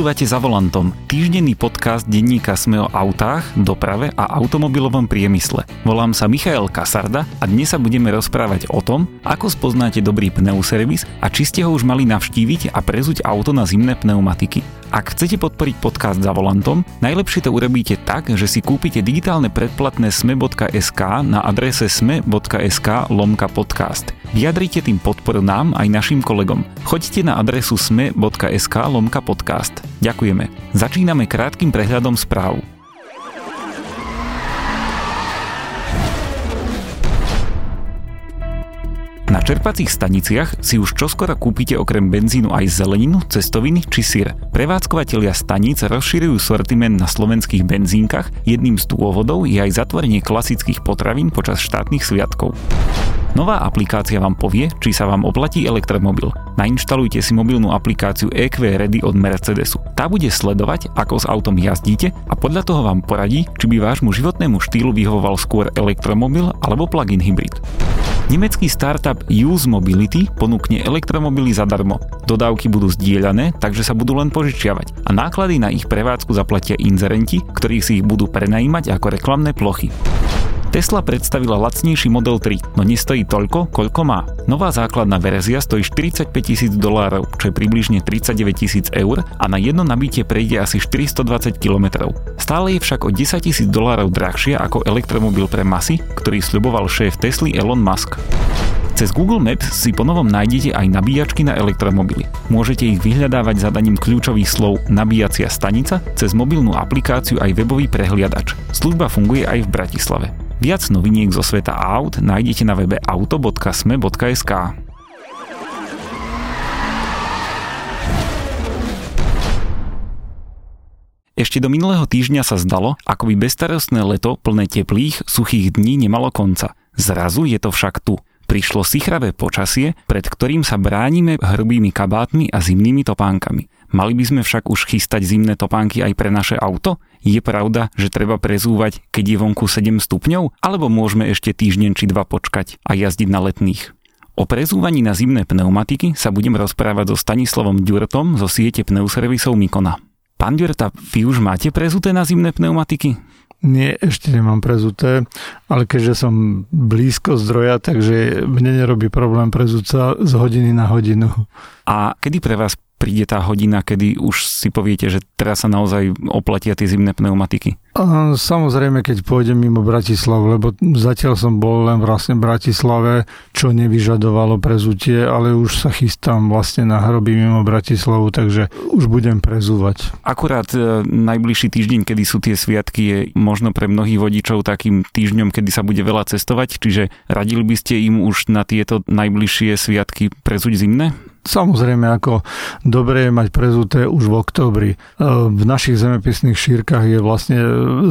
Počúvate za volantom, týždenný podcast denníka Sme o autách, doprave a automobilovom priemysle. Volám sa Michael Kasarda a dnes sa budeme rozprávať o tom, ako spoznáte dobrý pneuservis a či ste ho už mali navštíviť a prezuť auto na zimné pneumatiky. Ak chcete podporiť podcast za volantom, najlepšie to urobíte tak, že si kúpite digitálne predplatné sme.sk na adrese sme.sk lomka podcast. Vyjadrite tým podporu nám aj našim kolegom. Choďte na adresu sme.sk lomka podcast. Ďakujeme. Začíname krátkým prehľadom správ. Na čerpacích staniciach si už čoskoro kúpite okrem benzínu aj zeleninu, cestoviny či syr. Prevádzkovateľia staníc rozširujú sortiment na slovenských benzínkach, jedným z dôvodov je aj zatvorenie klasických potravín počas štátnych sviatkov. Nová aplikácia vám povie, či sa vám oplatí elektromobil. Nainštalujte si mobilnú aplikáciu EQ Ready od Mercedesu. Tá bude sledovať, ako s autom jazdíte a podľa toho vám poradí, či by vášmu životnému štýlu vyhovoval skôr elektromobil alebo plug-in hybrid. Nemecký startup Use Mobility ponúkne elektromobily zadarmo. Dodávky budú zdieľané, takže sa budú len požičiavať a náklady na ich prevádzku zaplatia inzerenti, ktorí si ich budú prenajímať ako reklamné plochy. Tesla predstavila lacnejší Model 3, no nestojí toľko, koľko má. Nová základná verzia stojí 45 tisíc dolárov, čo je približne 39 tisíc eur a na jedno nabitie prejde asi 420 km. Stále je však o 10 tisíc dolárov drahšia ako elektromobil pre masy, ktorý sľuboval šéf Tesly Elon Musk. Cez Google Maps si ponovom nájdete aj nabíjačky na elektromobily. Môžete ich vyhľadávať zadaním kľúčových slov nabíjacia stanica cez mobilnú aplikáciu aj webový prehliadač. Služba funguje aj v Bratislave. Viac noviniek zo sveta aut nájdete na webe auto.sme.sk. Ešte do minulého týždňa sa zdalo, ako by bestarostné leto plné teplých, suchých dní nemalo konca. Zrazu je to však tu. Prišlo sichravé počasie, pred ktorým sa bránime hrubými kabátmi a zimnými topánkami. Mali by sme však už chystať zimné topánky aj pre naše auto? Je pravda, že treba prezúvať, keď je vonku 7 stupňov, alebo môžeme ešte týždeň či dva počkať a jazdiť na letných? O prezúvaní na zimné pneumatiky sa budem rozprávať so Stanislavom Ďurtom zo siete pneuservisov Mikona. Pán Ďurta, vy už máte prezuté na zimné pneumatiky? Nie, ešte nemám prezuté, ale keďže som blízko zdroja, takže mne nerobí problém prezúť sa z hodiny na hodinu. A kedy pre vás príde tá hodina, kedy už si poviete, že teraz sa naozaj oplatia tie zimné pneumatiky? Samozrejme, keď pôjdem mimo Bratislavu, lebo zatiaľ som bol len vlastne v Bratislave, čo nevyžadovalo prezutie, ale už sa chystám vlastne na hroby mimo Bratislavu, takže už budem prezúvať. Akurát e, najbližší týždeň, kedy sú tie sviatky, je možno pre mnohých vodičov takým týždňom, kedy sa bude veľa cestovať, čiže radili by ste im už na tieto najbližšie sviatky prezuť zimné? Samozrejme, ako dobre je mať prezuté už v oktobri. E, v našich zemepisných šírkach je vlastne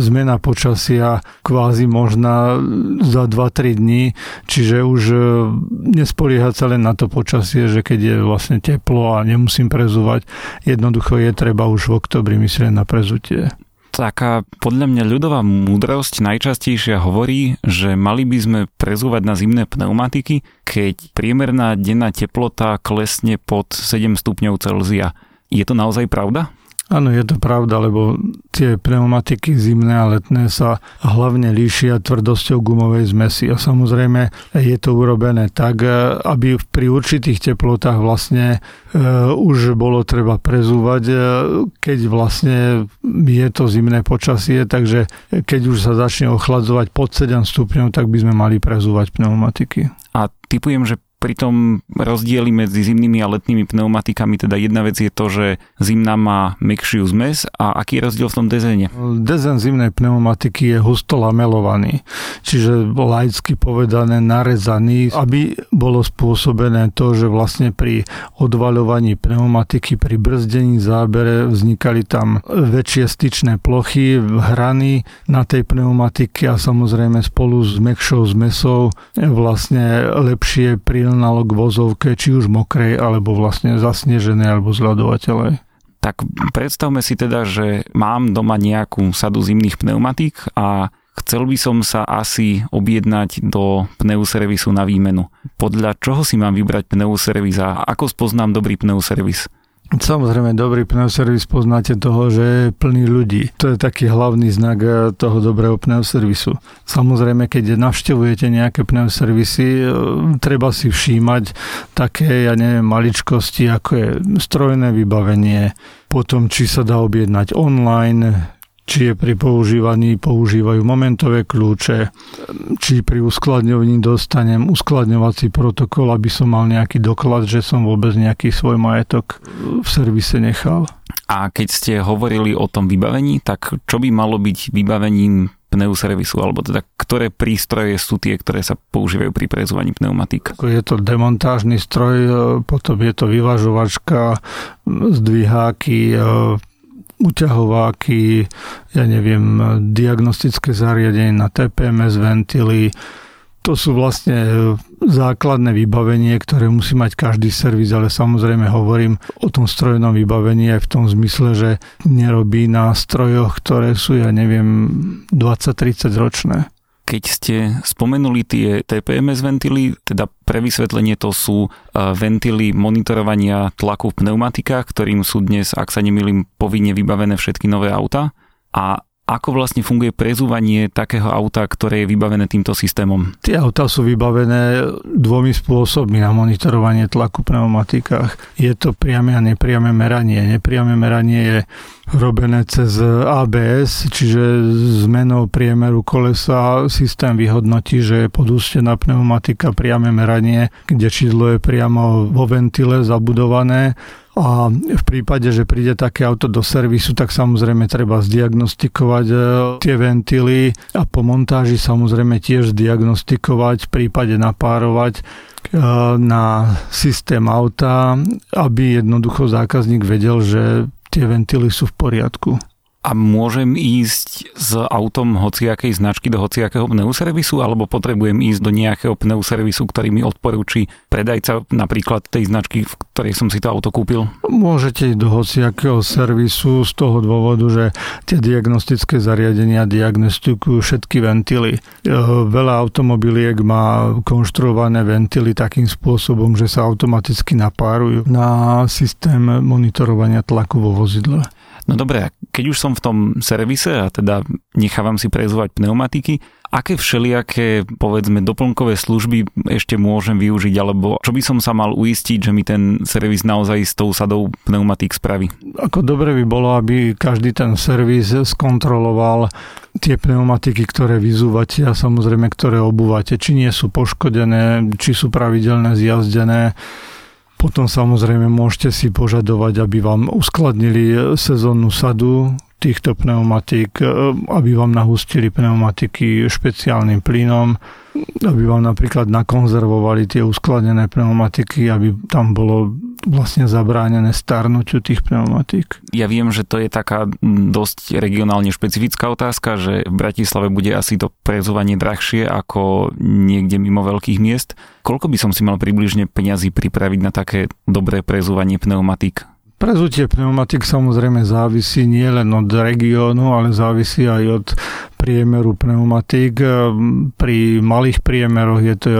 zmena počasia kvázi možná za 2-3 dní, čiže už e, nespoliehať sa len na to počasie, že keď je vlastne teplo a nemusím prezúvať, jednoducho je treba už v oktobri myslieť na prezutie taká podľa mňa ľudová múdrosť najčastejšia hovorí, že mali by sme prezúvať na zimné pneumatiky, keď priemerná denná teplota klesne pod 7 stupňov Celzia. Je to naozaj pravda? Áno, je to pravda, lebo tie pneumatiky zimné a letné sa hlavne líšia tvrdosťou gumovej zmesi a samozrejme je to urobené tak, aby pri určitých teplotách vlastne e, už bolo treba prezúvať, e, keď vlastne je to zimné počasie, takže keď už sa začne ochladzovať pod 7 stupňov, tak by sme mali prezúvať pneumatiky. A typujem, že pri tom rozdieli medzi zimnými a letnými pneumatikami, teda jedna vec je to, že zimná má mekšiu zmes a aký je rozdiel v tom dezéne? Dezen zimnej pneumatiky je husto lamelovaný, čiže laicky povedané narezaný, aby bolo spôsobené to, že vlastne pri odvaľovaní pneumatiky, pri brzdení zábere vznikali tam väčšie styčné plochy, hrany na tej pneumatike a samozrejme spolu s mekšou zmesou vlastne lepšie pri signál k vozovke, či už mokrej, alebo vlastne zasneženej, alebo zľadovateľej. Tak predstavme si teda, že mám doma nejakú sadu zimných pneumatík a chcel by som sa asi objednať do pneuservisu na výmenu. Podľa čoho si mám vybrať pneuservis a ako spoznám dobrý pneuservis? Samozrejme, dobrý pneuservis poznáte toho, že je plný ľudí. To je taký hlavný znak eh, toho dobrého pneuservisu. Samozrejme, keď navštevujete nejaké pneuservisy, eh, treba si všímať také, ja neviem, maličkosti, ako je strojné vybavenie, potom či sa dá objednať online, či je pri používaní používajú momentové kľúče, či pri uskladňovaní dostanem uskladňovací protokol, aby som mal nejaký doklad, že som vôbec nejaký svoj majetok v servise nechal. A keď ste hovorili o tom vybavení, tak čo by malo byť vybavením pneuservisu, alebo teda ktoré prístroje sú tie, ktoré sa používajú pri prezovaní pneumatik? Je to demontážny stroj, potom je to vyvažovačka, zdviháky, uťahováky, ja neviem, diagnostické zariadenie na TPMS, ventily. To sú vlastne e, základné vybavenie, ktoré musí mať každý servis, ale samozrejme hovorím o tom strojnom vybavení aj v tom zmysle, že nerobí na strojoch, ktoré sú, ja neviem, 20-30 ročné. Keď ste spomenuli tie TPMS ventily, teda pre vysvetlenie to sú e, ventily monitorovania tlaku v pneumatikách, ktorým sú dnes, ak sa nemýlim, povinne vybavené všetky nové auta. A ako vlastne funguje prezúvanie takého auta, ktoré je vybavené týmto systémom? Tie autá sú vybavené dvomi spôsobmi na monitorovanie tlaku v pneumatikách. Je to priame a nepriame meranie. Nepriame meranie je robené cez ABS, čiže zmenou priemeru kolesa systém vyhodnotí, že je podústená pneumatika priame meranie, kde čidlo je priamo vo ventile zabudované a v prípade, že príde také auto do servisu, tak samozrejme treba zdiagnostikovať e, tie ventily a po montáži samozrejme tiež zdiagnostikovať, prípade napárovať e, na systém auta, aby jednoducho zákazník vedel, že tie ventily sú v poriadku a môžem ísť s autom hociakej značky do hociakého pneuservisu alebo potrebujem ísť do nejakého pneuservisu, ktorý mi odporúči predajca napríklad tej značky, v ktorej som si to auto kúpil? Môžete ísť do hociakého servisu z toho dôvodu, že tie diagnostické zariadenia diagnostikujú všetky ventily. E, veľa automobiliek má konštruované ventily takým spôsobom, že sa automaticky napárujú na systém monitorovania tlaku vo vozidle. No dobre, keď už som v tom servise a teda nechávam si prezovať pneumatiky, aké všelijaké, povedzme, doplnkové služby ešte môžem využiť, alebo čo by som sa mal uistiť, že mi ten servis naozaj s tou sadou pneumatik spraví? Ako dobre by bolo, aby každý ten servis skontroloval tie pneumatiky, ktoré vyzúvate a samozrejme, ktoré obúvate, či nie sú poškodené, či sú pravidelne zjazdené, potom samozrejme môžete si požadovať, aby vám uskladnili sezónnu sadu týchto pneumatík, aby vám nahustili pneumatiky špeciálnym plynom, aby vám napríklad nakonzervovali tie uskladnené pneumatiky, aby tam bolo vlastne zabránené starnutiu tých pneumatík. Ja viem, že to je taká dosť regionálne špecifická otázka, že v Bratislave bude asi to prezovanie drahšie ako niekde mimo veľkých miest. Koľko by som si mal približne peňazí pripraviť na také dobré prezúvanie pneumatík? Prezutie pneumatik samozrejme závisí nie len od regiónu, ale závisí aj od priemeru pneumatik. Pri malých priemeroch je to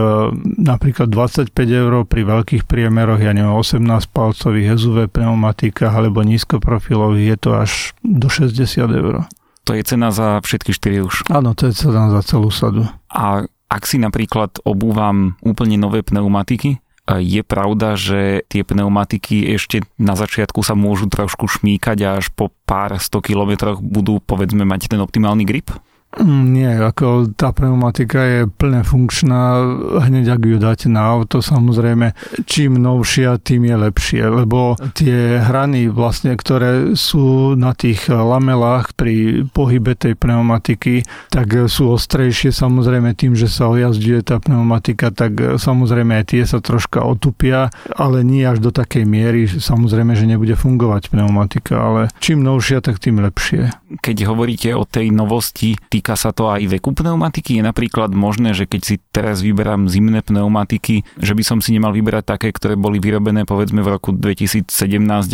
napríklad 25 eur, pri veľkých priemeroch, ja neviem, 18 palcových SUV pneumatikách alebo nízkoprofilových je to až do 60 eur. To je cena za všetky štyri už? Áno, to je cena za celú sadu. A ak si napríklad obúvam úplne nové pneumatiky, je pravda, že tie pneumatiky ešte na začiatku sa môžu trošku šmíkať a až po pár sto kilometroch budú povedzme mať ten optimálny grip? Mm, nie, ako tá pneumatika je plne funkčná, hneď ak ju dáte na auto, samozrejme, čím novšia, tým je lepšie, lebo tie hrany vlastne, ktoré sú na tých lamelách pri pohybe tej pneumatiky, tak sú ostrejšie samozrejme tým, že sa ojazduje tá pneumatika, tak samozrejme aj tie sa troška otupia, ale nie až do takej miery, samozrejme, že nebude fungovať pneumatika, ale čím novšia, tak tým lepšie. Keď hovoríte o tej novosti, Týka sa to aj veku pneumatiky? Je napríklad možné, že keď si teraz vyberám zimné pneumatiky, že by som si nemal vyberať také, ktoré boli vyrobené povedzme v roku 2017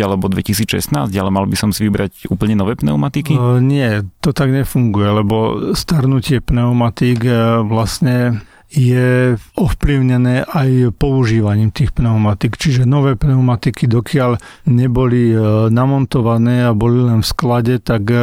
alebo 2016, ale mal by som si vybrať úplne nové pneumatiky? Uh, nie, to tak nefunguje, lebo starnutie pneumatík e, vlastne je ovplyvnené aj používaním tých pneumatik. Čiže nové pneumatiky, dokiaľ neboli e, namontované a boli len v sklade, tak e,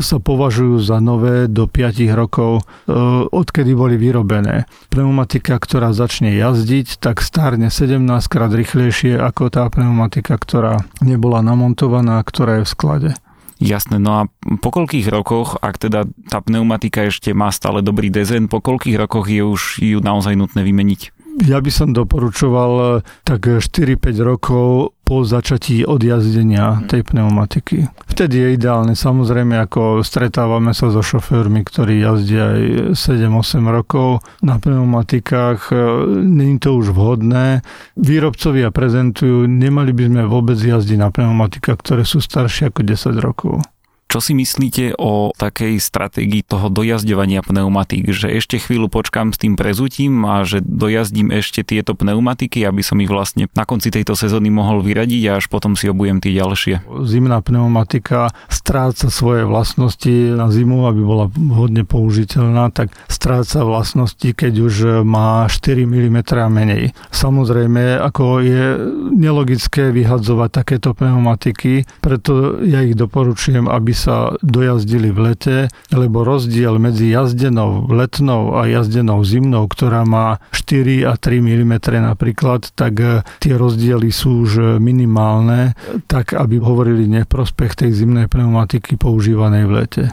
sa považujú za nové do 5 rokov, e, odkedy boli vyrobené. Pneumatika, ktorá začne jazdiť, tak stárne 17 krát rýchlejšie ako tá pneumatika, ktorá nebola namontovaná, ktorá je v sklade. Jasné, no a po koľkých rokoch, ak teda tá pneumatika ešte má stále dobrý dezen, po koľkých rokoch je už ju naozaj nutné vymeniť? Ja by som doporučoval tak 4-5 rokov po začatí odjazdenia tej pneumatiky. Vtedy je ideálne, samozrejme, ako stretávame sa so šoférmi, ktorí jazdia aj 7-8 rokov na pneumatikách, e, není to už vhodné. Výrobcovia prezentujú, nemali by sme vôbec jazdiť na pneumatikách, ktoré sú staršie ako 10 rokov. Čo si myslíte o takej stratégii toho dojazdovania pneumatík, že ešte chvíľu počkám s tým prezutím a že dojazdím ešte tieto pneumatiky, aby som ich vlastne na konci tejto sezóny mohol vyradiť a až potom si obujem tie ďalšie? Zimná pneumatika stráca svoje vlastnosti na zimu, aby bola vhodne použiteľná, tak stráca vlastnosti, keď už má 4 mm menej. Samozrejme, ako je nelogické vyhadzovať takéto pneumatiky, preto ja ich doporučujem, aby sa dojazdili v lete, lebo rozdiel medzi jazdenou letnou a jazdenou zimnou, ktorá má 4 a 3 mm napríklad, tak e, tie rozdiely sú už minimálne, tak aby hovorili neprospech tej zimnej pneumatiky používanej v lete.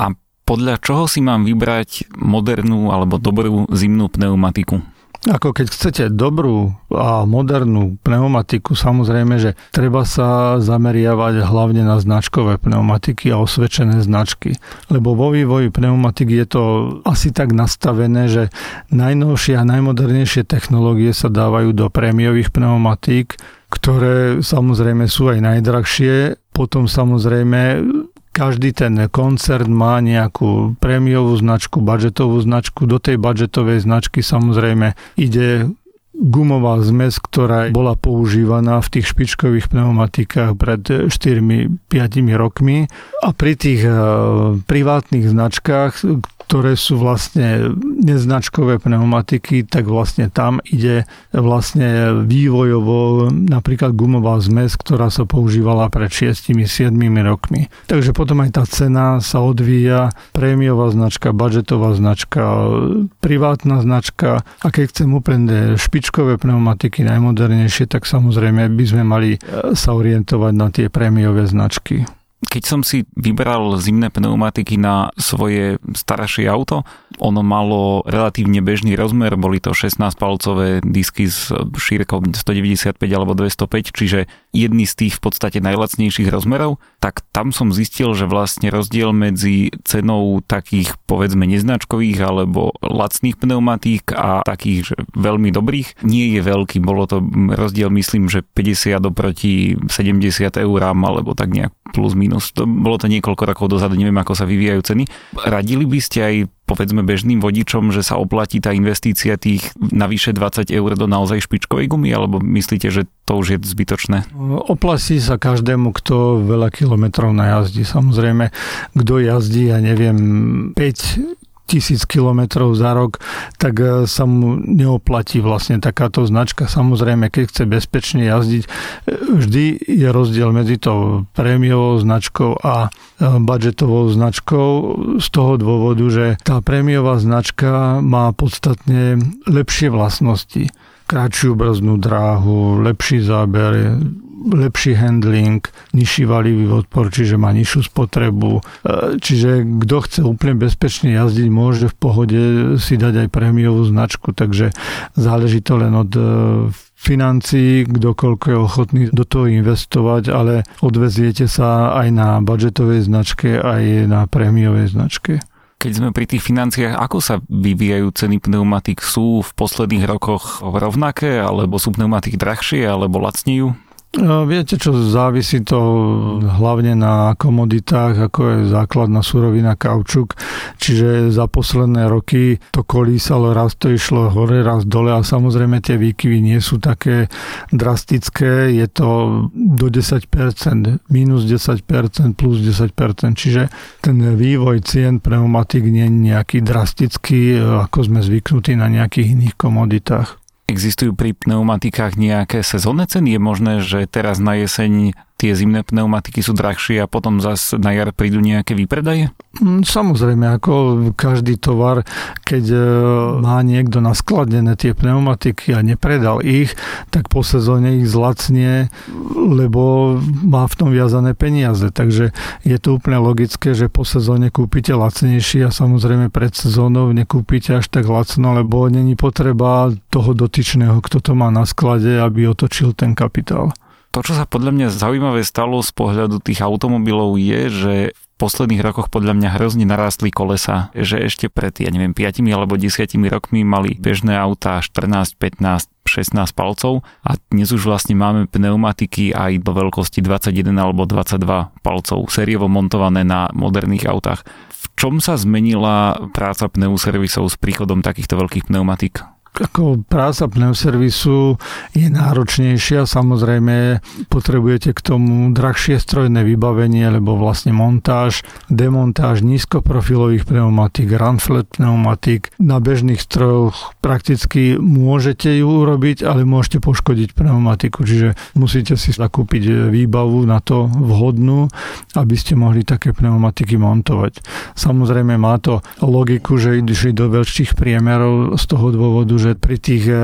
A podľa čoho si mám vybrať modernú alebo dobrú zimnú pneumatiku? Ako keď chcete dobrú a modernú pneumatiku, samozrejme, že treba sa zameriavať hlavne na značkové pneumatiky a osvedčené značky. Lebo vo vývoji pneumatik je to asi tak nastavené, že najnovšie a najmodernejšie technológie sa dávajú do prémiových pneumatík, ktoré samozrejme sú aj najdrahšie. Potom samozrejme každý ten koncert má nejakú prémiovú značku, budžetovú značku. Do tej budžetovej značky samozrejme ide gumová zmes, ktorá bola používaná v tých špičkových pneumatikách pred 4-5 rokmi. A pri tých eh, privátnych značkách, ktoré sú vlastne neznačkové pneumatiky, tak vlastne tam ide vlastne vývojovo napríklad gumová zmes, ktorá sa používala pred 6-7 rokmi. Takže potom aj tá cena sa odvíja, prémiová značka, budžetová značka, privátna značka a keď chcem úplne špičkové pneumatiky najmodernejšie, tak samozrejme by sme mali sa orientovať na tie prémiové značky. Keď som si vybral zimné pneumatiky na svoje staršie auto, ono malo relatívne bežný rozmer, boli to 16-palcové disky s šírkou 195 alebo 205, čiže jedný z tých v podstate najlacnejších rozmerov, tak tam som zistil, že vlastne rozdiel medzi cenou takých povedzme neznačkových alebo lacných pneumatík a takých veľmi dobrých nie je veľký. Bolo to rozdiel myslím, že 50 oproti 70 eurám alebo tak nejak plus minus. To, bolo to niekoľko rokov dozadu, neviem ako sa vyvíjajú ceny. Radili by ste aj povedzme bežným vodičom, že sa oplatí tá investícia tých navyše 20 eur do naozaj špičkovej gumy, alebo myslíte, že to už je zbytočné? Oplatí sa každému, kto veľa kilometrov najazdí. Samozrejme, kto jazdí, ja neviem, 5 tisíc kilometrov za rok, tak e, sa mu neoplatí vlastne takáto značka. Samozrejme, keď chce bezpečne jazdiť, e, vždy je rozdiel medzi tou prémiovou značkou a e, budžetovou značkou z toho dôvodu, že tá prémiová značka má podstatne lepšie vlastnosti kratšiu brznú dráhu, lepší záber, lepší handling, nižší valivý odpor, čiže má nižšiu spotrebu. E, čiže kto chce úplne bezpečne jazdiť, môže v pohode si dať aj prémiovú značku, takže záleží to len od e, financií, kto koľko je ochotný do toho investovať, ale odveziete sa aj na budžetovej značke, aj na prémiovej značke. Keď sme pri tých financiách, ako sa vyvíjajú ceny pneumatik? Sú v posledných rokoch rovnaké, alebo sú pneumatiky drahšie, alebo lacnejú? Viete čo, závisí to hlavne na komoditách, ako je základná surovina kaučuk, čiže za posledné roky to kolísalo, raz to išlo hore, raz dole a samozrejme tie výkyvy nie sú také drastické, je to do 10%, minus 10%, plus 10%, čiže ten vývoj cien pneumatik nie je nejaký drastický, ako sme zvyknutí na nejakých iných komoditách. Existujú pri pneumatikách nejaké sezónne ceny? Je možné, že teraz na jeseň tie zimné pneumatiky sú drahšie a potom zase na jar prídu nejaké výpredaje? Mm, samozrejme, ako každý tovar, keď e, má niekto naskladené tie pneumatiky a nepredal ich, tak po sezóne ich zlacnie, lebo má v tom viazané peniaze. Takže je to úplne logické, že po sezóne kúpite lacnejší a samozrejme pred sezónou nekúpite až tak lacno, lebo není potreba toho dotyčného, kto to má na sklade, aby otočil ten kapitál. To, čo sa podľa mňa zaujímavé stalo z pohľadu tých automobilov je, že v posledných rokoch podľa mňa hrozne narástli kolesa, že ešte pred, ja neviem, 5 alebo 10 rokmi mali bežné autá 14, 15, 16 palcov a dnes už vlastne máme pneumatiky aj do veľkosti 21 alebo 22 palcov sériovo montované na moderných autách. V čom sa zmenila práca pneuservisov s príchodom takýchto veľkých pneumatík? Ako práca pneuservisu je náročnejšia, samozrejme potrebujete k tomu drahšie strojné vybavenie, lebo vlastne montáž, demontáž nízkoprofilových pneumatík, runflat pneumatík na bežných strojoch prakticky môžete ju urobiť, ale môžete poškodiť pneumatiku, čiže musíte si zakúpiť výbavu na to vhodnú, aby ste mohli také pneumatiky montovať. Samozrejme má to logiku, že išli do väčších priemerov z toho dôvodu, že pri tých eh,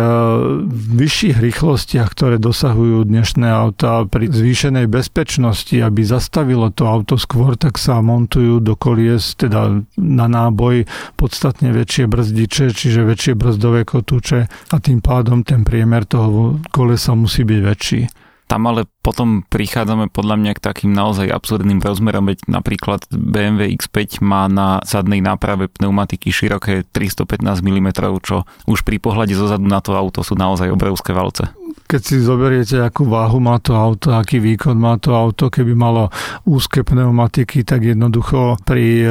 vyšších rýchlostiach, ktoré dosahujú dnešné auta, pri zvýšenej bezpečnosti, aby zastavilo to auto skôr, tak sa montujú do kolies, teda na náboj podstatne väčšie brzdiče, čiže väčšie brzdové kotúče a tým pádom ten priemer toho kolesa musí byť väčší. Tam ale potom prichádzame podľa mňa k takým naozaj absurdným rozmerom, veď napríklad BMW X5 má na zadnej náprave pneumatiky široké 315 mm, čo už pri pohľade zozadu na to auto sú naozaj obrovské valce keď si zoberiete, akú váhu má to auto, aký výkon má to auto, keby malo úzke pneumatiky, tak jednoducho pri e,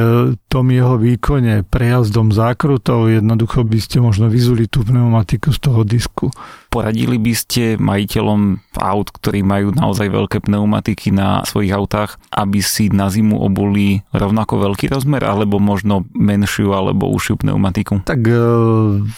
tom jeho výkone prejazdom zákrutov jednoducho by ste možno vyzuli tú pneumatiku z toho disku. Poradili by ste majiteľom aut, ktorí majú naozaj veľké pneumatiky na svojich autách, aby si na zimu obuli rovnako veľký rozmer, alebo možno menšiu alebo užšiu pneumatiku? Tak e,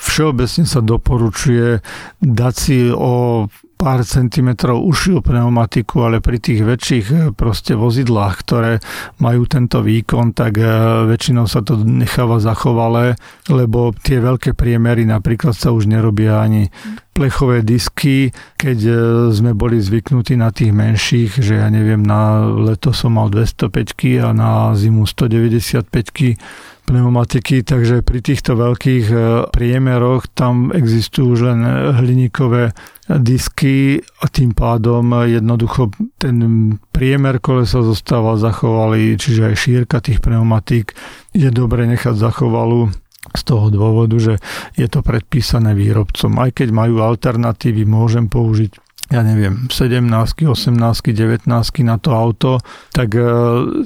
všeobecne sa doporučuje dať si o pár centimetrov ušiu pneumatiku, ale pri tých väčších eh, proste vozidlách, ktoré majú tento výkon, tak eh, väčšinou sa to necháva zachovalé, lebo tie veľké priemery napríklad sa už nerobia ani plechové disky, keď eh, sme boli zvyknutí na tých menších, že ja neviem, na leto som mal 205 a na zimu 195 pneumatiky, takže pri týchto veľkých priemeroch tam existujú už len hliníkové disky a tým pádom jednoducho ten priemer kolesa zostáva zachovalý, čiže aj šírka tých pneumatík je dobre nechať zachovalú z toho dôvodu, že je to predpísané výrobcom. Aj keď majú alternatívy, môžem použiť ja neviem, 17, 18, 19 na to auto, tak e,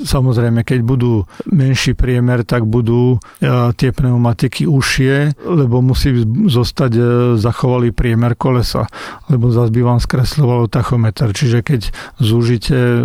samozrejme, keď budú menší priemer, tak budú e, tie pneumatiky užšie, lebo musí zostať e, zachovalý priemer kolesa, lebo zase by vám skresľovalo tachometer. Čiže keď zúžite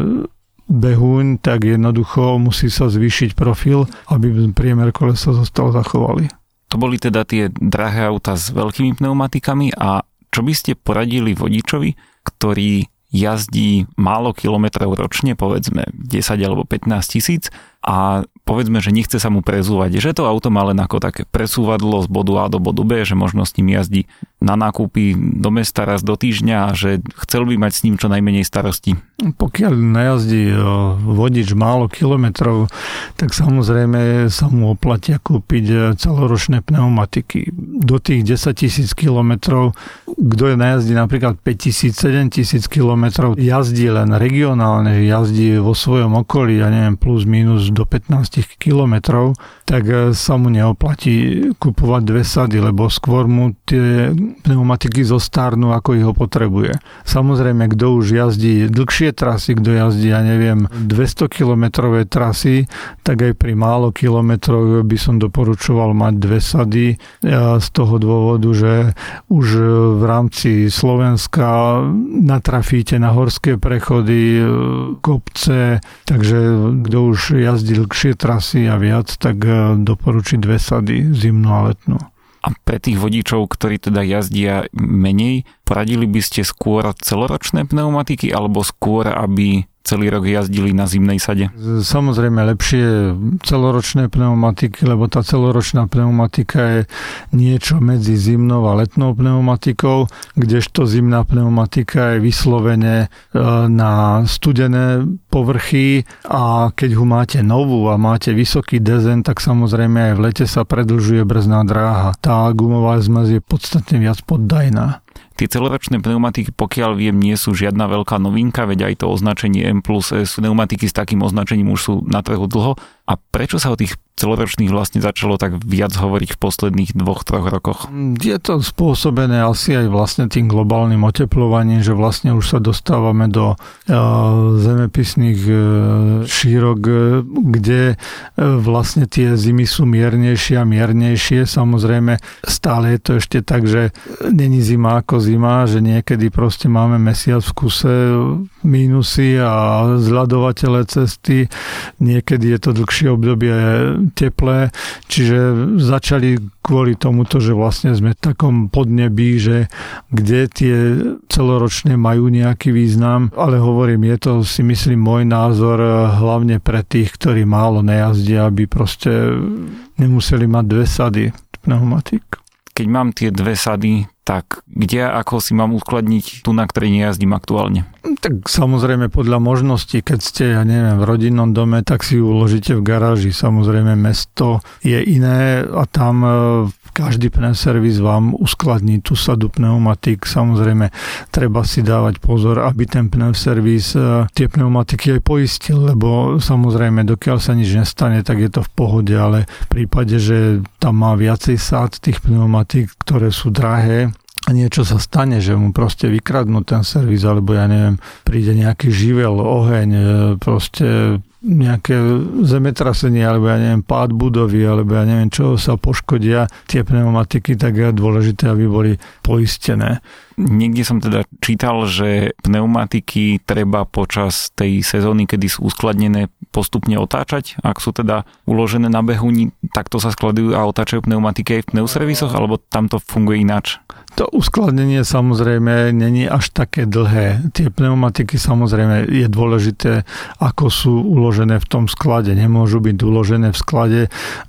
behuň, tak jednoducho musí sa zvýšiť profil, aby priemer kolesa zostal zachovalý. To boli teda tie drahé auta s veľkými pneumatikami a čo by ste poradili vodičovi, ktorý jazdí málo kilometrov ročne, povedzme 10 alebo 15 tisíc a povedzme, že nechce sa mu prezúvať, že to auto má len ako také presúvadlo z bodu A do bodu B, že možno s ním jazdí na nákupy do mesta raz do týždňa a že chcel by mať s ním čo najmenej starosti. Pokiaľ najazdí e, vodič málo kilometrov, tak samozrejme sa mu oplatia kúpiť e, celoročné pneumatiky. Do tých 10 tisíc kilometrov, kto je najazdí napríklad 5 tisíc, 7 tisíc kilometrov, jazdí len regionálne, jazdí vo svojom okolí, ja neviem, plus minus do 15 kilometrov, tak e, sa mu neoplatí kupovať dve sady, lebo skôr mu tie pneumatiky zostárnu, ako ich ho potrebuje. Samozrejme, kto už jazdí dlhšie trasy, kto jazdí, ja neviem, 200 kilometrové trasy, tak aj pri málo kilometroch by som doporučoval mať dve sady z toho dôvodu, že už v rámci Slovenska natrafíte na horské prechody, kopce, takže kto už jazdí dlhšie trasy a viac, tak doporučí dve sady, zimnú a letnú. A pre tých vodičov, ktorí teda jazdia menej, poradili by ste skôr celoročné pneumatiky alebo skôr, aby celý rok jazdili na zimnej sade? Samozrejme lepšie celoročné pneumatiky, lebo tá celoročná pneumatika je niečo medzi zimnou a letnou pneumatikou, kdežto zimná pneumatika je vyslovene e, na studené povrchy a keď ho máte novú a máte vysoký dezen, tak samozrejme aj v lete sa predlžuje brzná dráha. Tá gumová zmaz je podstatne viac poddajná. Tie celoročné pneumatiky, pokiaľ viem, nie sú žiadna veľká novinka, veď aj to označenie M plus S pneumatiky s takým označením už sú na trhu dlho. A prečo sa o tých celoročných vlastne začalo tak viac hovoriť v posledných dvoch, troch rokoch? Je to spôsobené asi aj vlastne tým globálnym oteplovaním, že vlastne už sa dostávame do uh, zemepisných uh, šírok, uh, kde vlastne tie zimy sú miernejšie a miernejšie. Samozrejme, stále je to ešte tak, že není zima ako zima, že niekedy proste máme mesiac v kuse mínusy a zľadovateľe cesty, niekedy je to dlhšie obdobie teplé, čiže začali kvôli tomuto, že vlastne sme v takom podnebí, že kde tie celoročne majú nejaký význam, ale hovorím, je to si myslím môj názor hlavne pre tých, ktorí málo nejazdia, aby proste nemuseli mať dve sady pneumatik. Keď mám tie dve sady, tak kde ako si mám uskladniť tu, na ktorej nejazdím aktuálne? Tak samozrejme podľa možností, keď ste, ja neviem, v rodinnom dome, tak si ju uložíte v garáži. Samozrejme mesto je iné a tam e, každý pneuservis vám uskladní tú sadu pneumatik. Samozrejme, treba si dávať pozor, aby ten pneuservis e, tie pneumatiky aj poistil, lebo samozrejme, dokiaľ sa nič nestane, tak je to v pohode, ale v prípade, že tam má viacej sád tých pneumatik, ktoré sú drahé, a niečo sa stane, že mu proste vykradnú ten servis, alebo ja neviem, príde nejaký živel, oheň, e, proste nejaké zemetrasenie, alebo ja neviem, pád budovy, alebo ja neviem, čo sa poškodia tie pneumatiky, tak je dôležité, aby boli poistené. Niekde som teda čítal, že pneumatiky treba počas tej sezóny, kedy sú uskladnené, postupne otáčať. Ak sú teda uložené na behu, takto sa skladujú a otáčajú pneumatiky aj v pneuservisoch, alebo tam to funguje ináč? To uskladnenie samozrejme není až také dlhé. Tie pneumatiky samozrejme je dôležité, ako sú uložené v tom sklade. Nemôžu byť uložené v sklade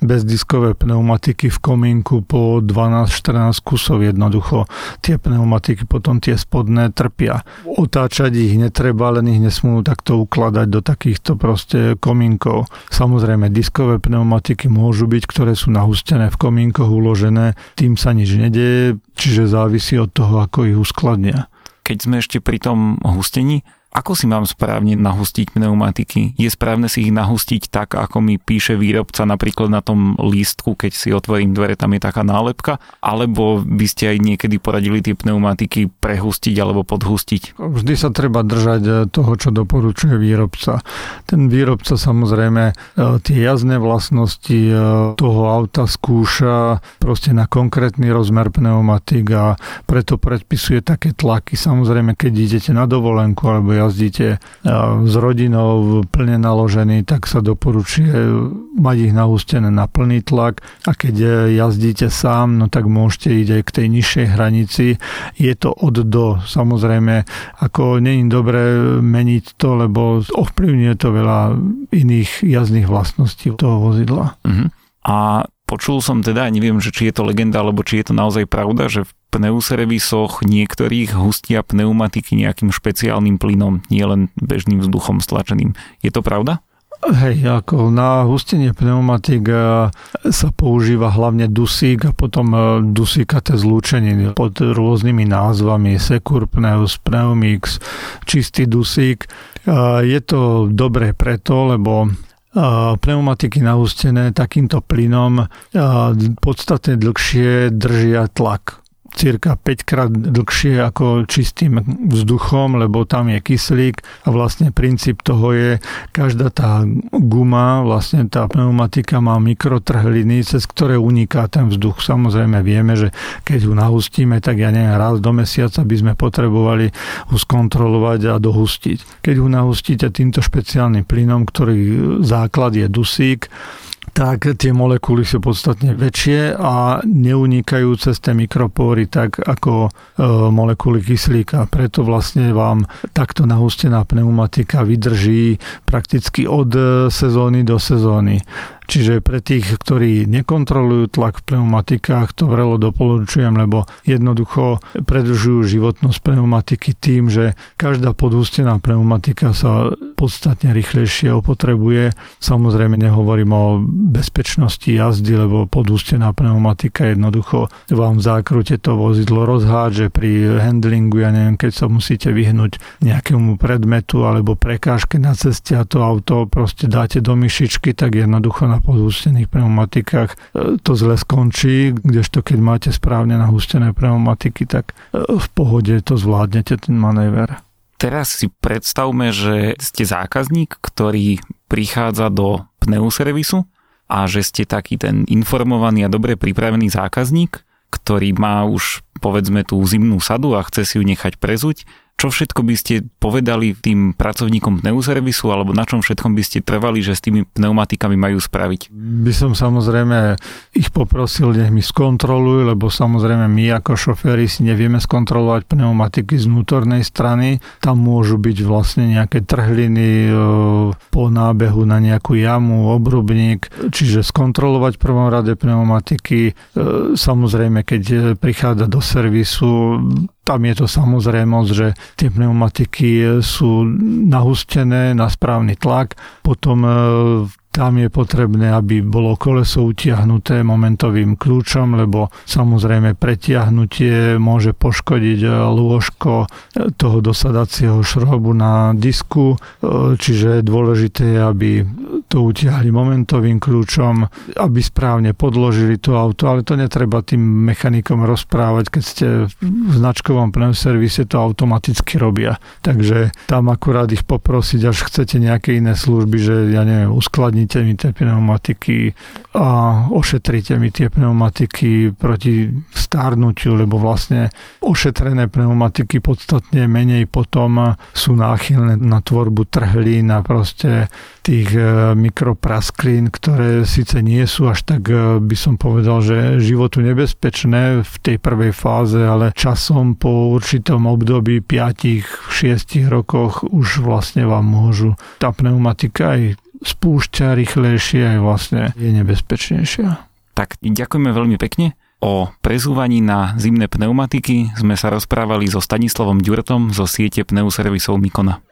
bez diskové pneumatiky v komínku po 12-14 kusov jednoducho. Tie pneumatiky potom tie spodné trpia. Otáčať ich netreba, len ich nesmú takto ukladať do takýchto proste komínkov. Samozrejme diskové pneumatiky môžu byť, ktoré sú nahustené v komínkoch uložené, tým sa nič nedeje, čiže závisí od toho, ako ich uskladnia. Keď sme ešte pri tom hustení, ako si mám správne nahustiť pneumatiky? Je správne si ich nahustiť tak, ako mi píše výrobca napríklad na tom lístku, keď si otvorím dvere, tam je taká nálepka? Alebo by ste aj niekedy poradili tie pneumatiky prehustiť alebo podhustiť? Vždy sa treba držať eh, toho, čo doporučuje výrobca. Ten výrobca samozrejme eh, tie jazdné vlastnosti eh, toho auta skúša proste na konkrétny rozmer pneumatik a preto predpisuje také tlaky. Samozrejme, keď idete na dovolenku alebo jazdíte s rodinou plne naložený, tak sa doporučuje mať ich nahustené na plný tlak a keď jazdíte sám, no tak môžete ísť aj k tej nižšej hranici. Je to od do. Samozrejme, ako není dobré meniť to, lebo ovplyvňuje to veľa iných jazdných vlastností toho vozidla. Uh-huh. A počul som teda, neviem, že či je to legenda, alebo či je to naozaj pravda, že v pneuservisoch niektorých hustia pneumatiky nejakým špeciálnym plynom, nielen bežným vzduchom stlačeným. Je to pravda? Hej, ako na hustenie pneumatik e, sa používa hlavne dusík a potom e, dusíkaté zlúčeniny pod rôznymi názvami Secur Pneus, Pneumix, čistý dusík. E, je to dobré preto, lebo pneumatiky nahustené takýmto plynom podstatne dlhšie držia tlak cirka 5 krát dlhšie ako čistým vzduchom, lebo tam je kyslík a vlastne princíp toho je, každá tá guma, vlastne tá pneumatika má mikrotrhliny, cez ktoré uniká ten vzduch. Samozrejme vieme, že keď ju nahustíme, tak ja neviem, raz do mesiaca by sme potrebovali ho skontrolovať a dohustiť. Keď ho nahustíte týmto špeciálnym plynom, ktorý základ je dusík, tak tie molekuly sú podstatne väčšie a neunikajú cez tie mikropóry tak ako e, molekuly kyslíka. Preto vlastne vám takto nahustená pneumatika vydrží prakticky od sezóny do sezóny. Čiže pre tých, ktorí nekontrolujú tlak v pneumatikách, to vrelo doporučujem, lebo jednoducho predržujú životnosť pneumatiky tým, že každá podhustená pneumatika sa podstatne rýchlejšie opotrebuje. Samozrejme nehovorím o bezpečnosti jazdy, lebo podhustená pneumatika jednoducho vám v zákrute to vozidlo rozhádže pri handlingu, ja neviem, keď sa musíte vyhnúť nejakému predmetu alebo prekážke na ceste a to auto proste dáte do myšičky, tak jednoducho na podhustených pneumatikách e, to zle skončí, kdežto keď máte správne nahustené pneumatiky, tak e, v pohode to zvládnete ten manéver. Teraz si predstavme, že ste zákazník, ktorý prichádza do pneuservisu a že ste taký ten informovaný a dobre pripravený zákazník, ktorý má už povedzme tú zimnú sadu a chce si ju nechať prezuť čo všetko by ste povedali tým pracovníkom pneuservisu alebo na čom všetkom by ste trvali, že s tými pneumatikami majú spraviť? By som samozrejme ich poprosil, nech mi skontrolujú, lebo samozrejme my ako šoféry si nevieme skontrolovať pneumatiky z vnútornej strany. Tam môžu byť vlastne nejaké trhliny e, po nábehu na nejakú jamu, obrubník, čiže skontrolovať prvom rade pneumatiky. E, samozrejme, keď prichádza do servisu, tam je to samozrejmosť, že tie pneumatiky sú nahustené na správny tlak, potom e, tam je potrebné, aby bolo koleso utiahnuté momentovým kľúčom, lebo samozrejme pretiahnutie môže poškodiť e, lôžko e, toho dosadacieho šrobu na disku, čiže je dôležité, aby to utiahli momentovým kľúčom, aby správne podložili to auto, ale to netreba tým mechanikom rozprávať, keď ste v značkovom pneuservise to automaticky robia. Takže tam akurát ich poprosiť, až chcete nejaké iné služby, že ja neviem, uskladnite mi tie pneumatiky a ošetrite mi tie pneumatiky proti stárnutiu, lebo vlastne ošetrené pneumatiky podstatne menej potom sú náchylné na tvorbu trhlín a proste tých e, mikroprasklín, ktoré síce nie sú až tak, e, by som povedal, že životu nebezpečné v tej prvej fáze, ale časom po určitom období 5-6 rokoch už vlastne vám môžu tá pneumatika aj spúšťa rýchlejšie aj vlastne je nebezpečnejšia. Tak ďakujeme veľmi pekne. O prezúvaní na zimné pneumatiky sme sa rozprávali so Stanislavom Ďurtom zo siete pneuservisov Mikona.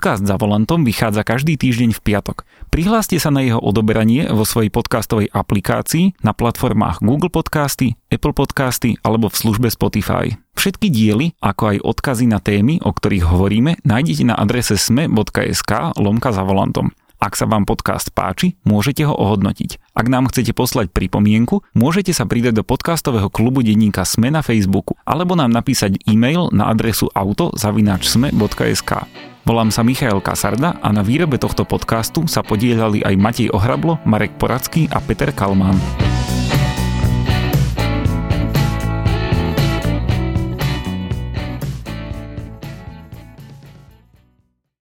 Podcast za volantom vychádza každý týždeň v piatok. Prihláste sa na jeho odoberanie vo svojej podcastovej aplikácii na platformách Google Podcasty, Apple Podcasty alebo v službe Spotify. Všetky diely, ako aj odkazy na témy, o ktorých hovoríme, nájdete na adrese sme.sk lomka za volantom. Ak sa vám podcast páči, môžete ho ohodnotiť. Ak nám chcete poslať pripomienku, môžete sa pridať do podcastového klubu denníka Sme na Facebooku alebo nám napísať e-mail na adresu auto.sme.sk. Volám sa Michael Kasarda a na výrobe tohto podcastu sa podielali aj Matej Ohrablo, Marek Poracký a Peter Kalmán.